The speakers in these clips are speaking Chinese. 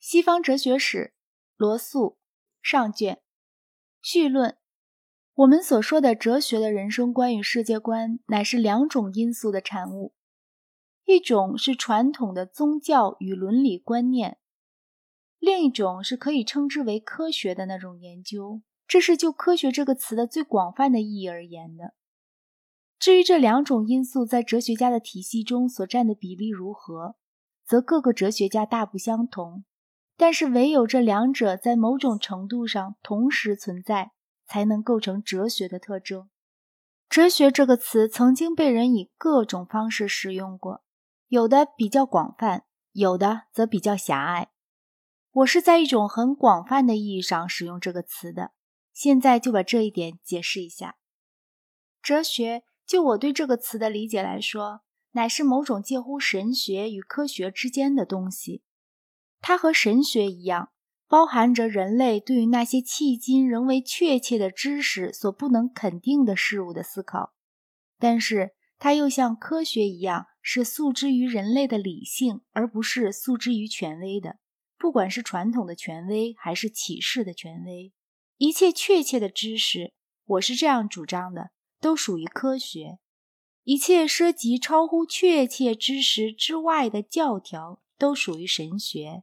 西方哲学史，罗素上卷序论。我们所说的哲学的人生观与世界观，乃是两种因素的产物：一种是传统的宗教与伦理观念，另一种是可以称之为科学的那种研究。这是就“科学”这个词的最广泛的意义而言的。至于这两种因素在哲学家的体系中所占的比例如何，则各个哲学家大不相同。但是，唯有这两者在某种程度上同时存在，才能构成哲学的特征。哲学这个词曾经被人以各种方式使用过，有的比较广泛，有的则比较狭隘。我是在一种很广泛的意义上使用这个词的。现在就把这一点解释一下。哲学，就我对这个词的理解来说，乃是某种介乎神学与科学之间的东西。它和神学一样，包含着人类对于那些迄今仍为确切的知识所不能肯定的事物的思考，但是它又像科学一样，是诉之于人类的理性，而不是诉之于权威的。不管是传统的权威，还是启示的权威，一切确切的知识，我是这样主张的，都属于科学；一切涉及超乎确切知识之外的教条，都属于神学。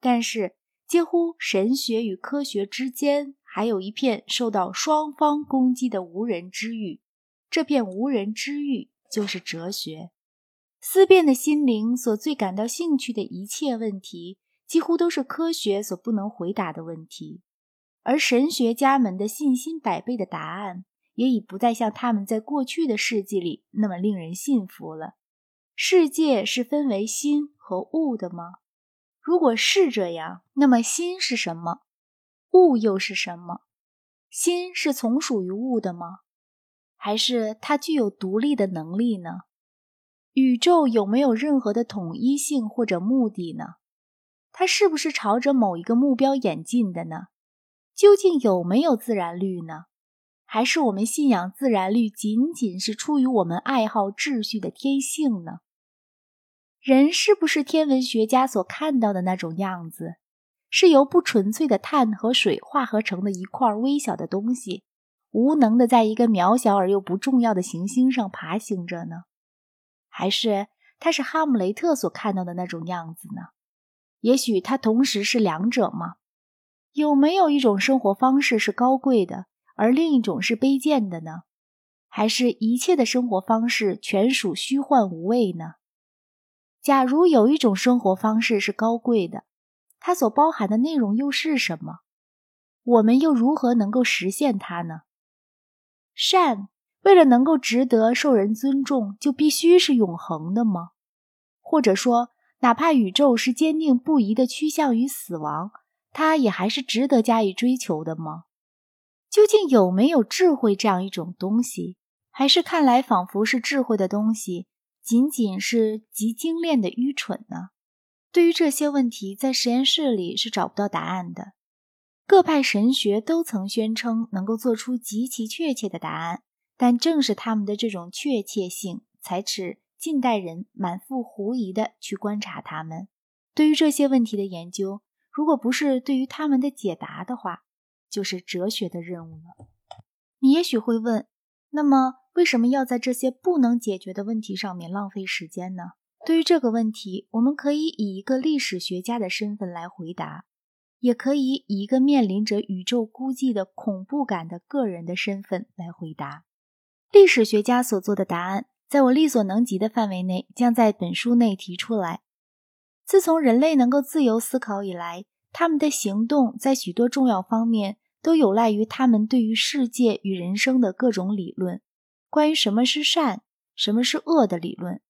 但是，几乎神学与科学之间，还有一片受到双方攻击的无人之域。这片无人之域就是哲学。思辨的心灵所最感到兴趣的一切问题，几乎都是科学所不能回答的问题。而神学家们的信心百倍的答案，也已不再像他们在过去的世纪里那么令人信服了。世界是分为心和物的吗？如果是这样，那么心是什么？物又是什么？心是从属于物的吗？还是它具有独立的能力呢？宇宙有没有任何的统一性或者目的呢？它是不是朝着某一个目标演进的呢？究竟有没有自然律呢？还是我们信仰自然律仅仅是出于我们爱好秩序的天性呢？人是不是天文学家所看到的那种样子？是由不纯粹的碳和水化合成的一块微小的东西，无能的在一个渺小而又不重要的行星上爬行着呢？还是他是哈姆雷特所看到的那种样子呢？也许他同时是两者吗？有没有一种生活方式是高贵的，而另一种是卑贱的呢？还是一切的生活方式全属虚幻无味呢？假如有一种生活方式是高贵的，它所包含的内容又是什么？我们又如何能够实现它呢？善为了能够值得受人尊重，就必须是永恒的吗？或者说，哪怕宇宙是坚定不移的趋向于死亡，它也还是值得加以追求的吗？究竟有没有智慧这样一种东西？还是看来仿佛是智慧的东西？仅仅是极精炼的愚蠢呢？对于这些问题，在实验室里是找不到答案的。各派神学都曾宣称能够做出极其确切的答案，但正是他们的这种确切性，才使近代人满腹狐疑地去观察他们。对于这些问题的研究，如果不是对于他们的解答的话，就是哲学的任务了。你也许会问，那么？为什么要在这些不能解决的问题上面浪费时间呢？对于这个问题，我们可以以一个历史学家的身份来回答，也可以以一个面临着宇宙孤寂的恐怖感的个人的身份来回答。历史学家所做的答案，在我力所能及的范围内，将在本书内提出来。自从人类能够自由思考以来，他们的行动在许多重要方面都有赖于他们对于世界与人生的各种理论。关于什么是善，什么是恶的理论，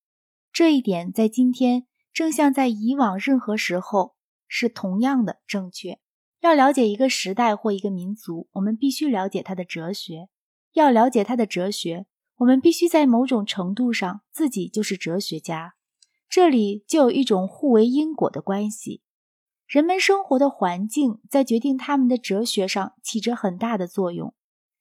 这一点在今天正像在以往任何时候是同样的正确。要了解一个时代或一个民族，我们必须了解它的哲学。要了解它的哲学，我们必须在某种程度上自己就是哲学家。这里就有一种互为因果的关系。人们生活的环境在决定他们的哲学上起着很大的作用。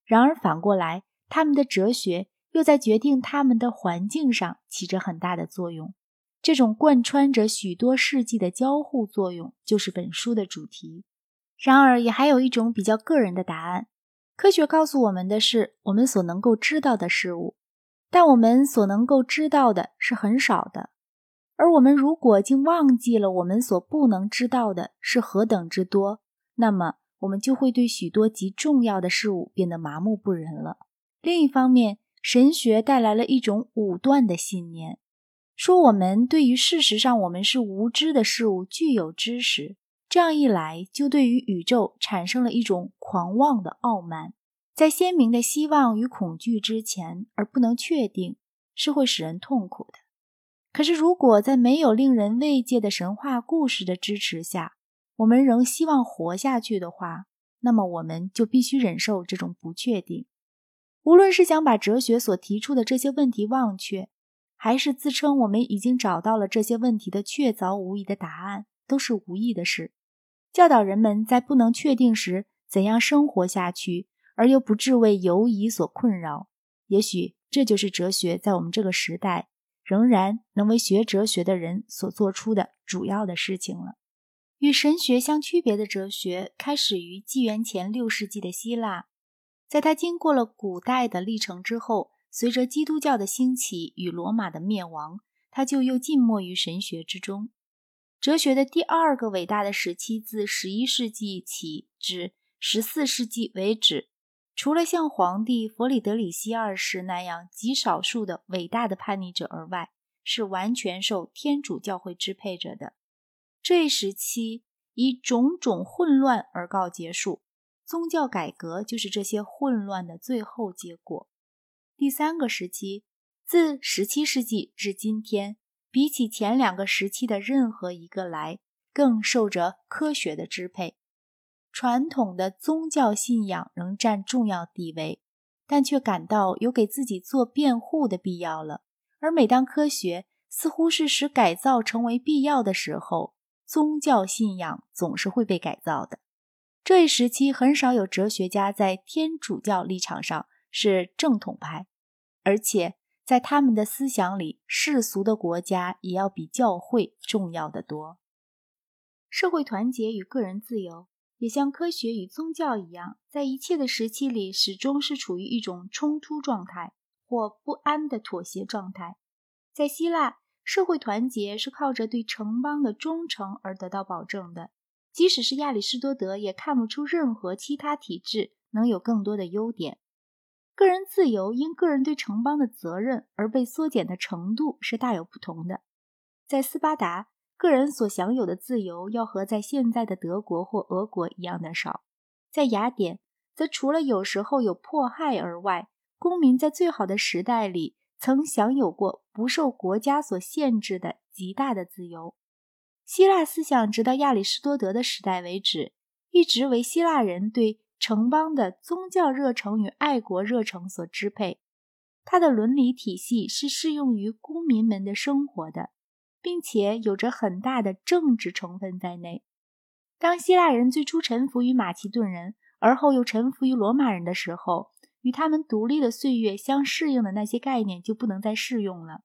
然而反过来。他们的哲学又在决定他们的环境上起着很大的作用，这种贯穿着许多世纪的交互作用，就是本书的主题。然而，也还有一种比较个人的答案：科学告诉我们的是我们所能够知道的事物，但我们所能够知道的是很少的。而我们如果竟忘记了我们所不能知道的是何等之多，那么我们就会对许多极重要的事物变得麻木不仁了。另一方面，神学带来了一种武断的信念，说我们对于事实上我们是无知的事物具有知识。这样一来，就对于宇宙产生了一种狂妄的傲慢，在鲜明的希望与恐惧之前而不能确定，是会使人痛苦的。可是，如果在没有令人慰藉的神话故事的支持下，我们仍希望活下去的话，那么我们就必须忍受这种不确定。无论是想把哲学所提出的这些问题忘却，还是自称我们已经找到了这些问题的确凿无疑的答案，都是无益的事。教导人们在不能确定时怎样生活下去，而又不致为犹疑所困扰，也许这就是哲学在我们这个时代。仍然能为学哲学的人所做出的主要的事情了。与神学相区别的哲学开始于纪元前六世纪的希腊，在它经过了古代的历程之后，随着基督教的兴起与罗马的灭亡，它就又浸没于神学之中。哲学的第二个伟大的时期自十一世纪起至十四世纪为止。除了像皇帝弗里德里希二世那样极少数的伟大的叛逆者而外，是完全受天主教会支配着的。这一时期以种种混乱而告结束，宗教改革就是这些混乱的最后结果。第三个时期自十七世纪至今天，比起前两个时期的任何一个来，更受着科学的支配。传统的宗教信仰仍占重要地位，但却感到有给自己做辩护的必要了。而每当科学似乎是使改造成为必要的时候，宗教信仰总是会被改造的。这一时期很少有哲学家在天主教立场上是正统派，而且在他们的思想里，世俗的国家也要比教会重要的多。社会团结与个人自由。也像科学与宗教一样，在一切的时期里，始终是处于一种冲突状态或不安的妥协状态。在希腊，社会团结是靠着对城邦的忠诚而得到保证的。即使是亚里士多德，也看不出任何其他体制能有更多的优点。个人自由因个人对城邦的责任而被缩减的程度是大有不同的。在斯巴达。个人所享有的自由要和在现在的德国或俄国一样的少，在雅典，则除了有时候有迫害而外，公民在最好的时代里曾享有过不受国家所限制的极大的自由。希腊思想直到亚里士多德的时代为止，一直为希腊人对城邦的宗教热诚与爱国热诚所支配，它的伦理体系是适用于公民们的生活的。并且有着很大的政治成分在内。当希腊人最初臣服于马其顿人，而后又臣服于罗马人的时候，与他们独立的岁月相适应的那些概念就不能再适用了。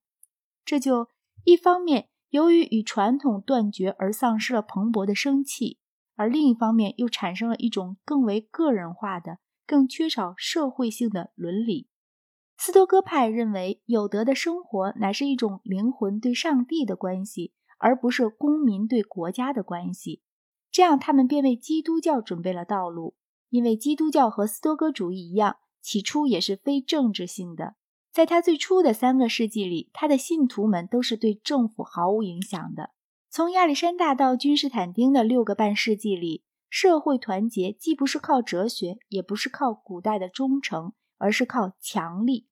这就一方面由于与传统断绝而丧失了蓬勃的生气，而另一方面又产生了一种更为个人化的、更缺少社会性的伦理。斯多哥派认为，有德的生活乃是一种灵魂对上帝的关系，而不是公民对国家的关系。这样，他们便为基督教准备了道路。因为基督教和斯多哥主义一样，起初也是非政治性的。在他最初的三个世纪里，他的信徒们都是对政府毫无影响的。从亚历山大到君士坦丁的六个半世纪里，社会团结既不是靠哲学，也不是靠古代的忠诚，而是靠强力。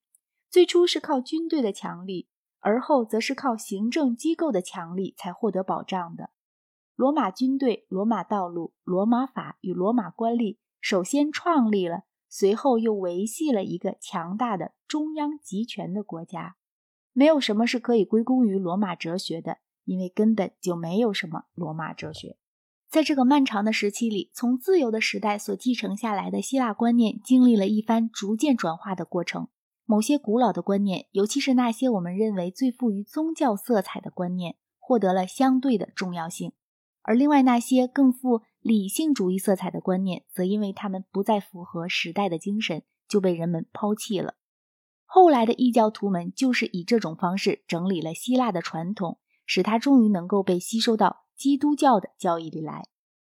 最初是靠军队的强力，而后则是靠行政机构的强力才获得保障的。罗马军队、罗马道路、罗马法与罗马官吏首先创立了，随后又维系了一个强大的中央集权的国家。没有什么是可以归功于罗马哲学的，因为根本就没有什么罗马哲学。在这个漫长的时期里，从自由的时代所继承下来的希腊观念，经历了一番逐渐转化的过程。某些古老的观念，尤其是那些我们认为最富于宗教色彩的观念，获得了相对的重要性，而另外那些更富理性主义色彩的观念，则因为他们不再符合时代的精神，就被人们抛弃了。后来的异教徒们就是以这种方式整理了希腊的传统，使它终于能够被吸收到基督教的教义里来。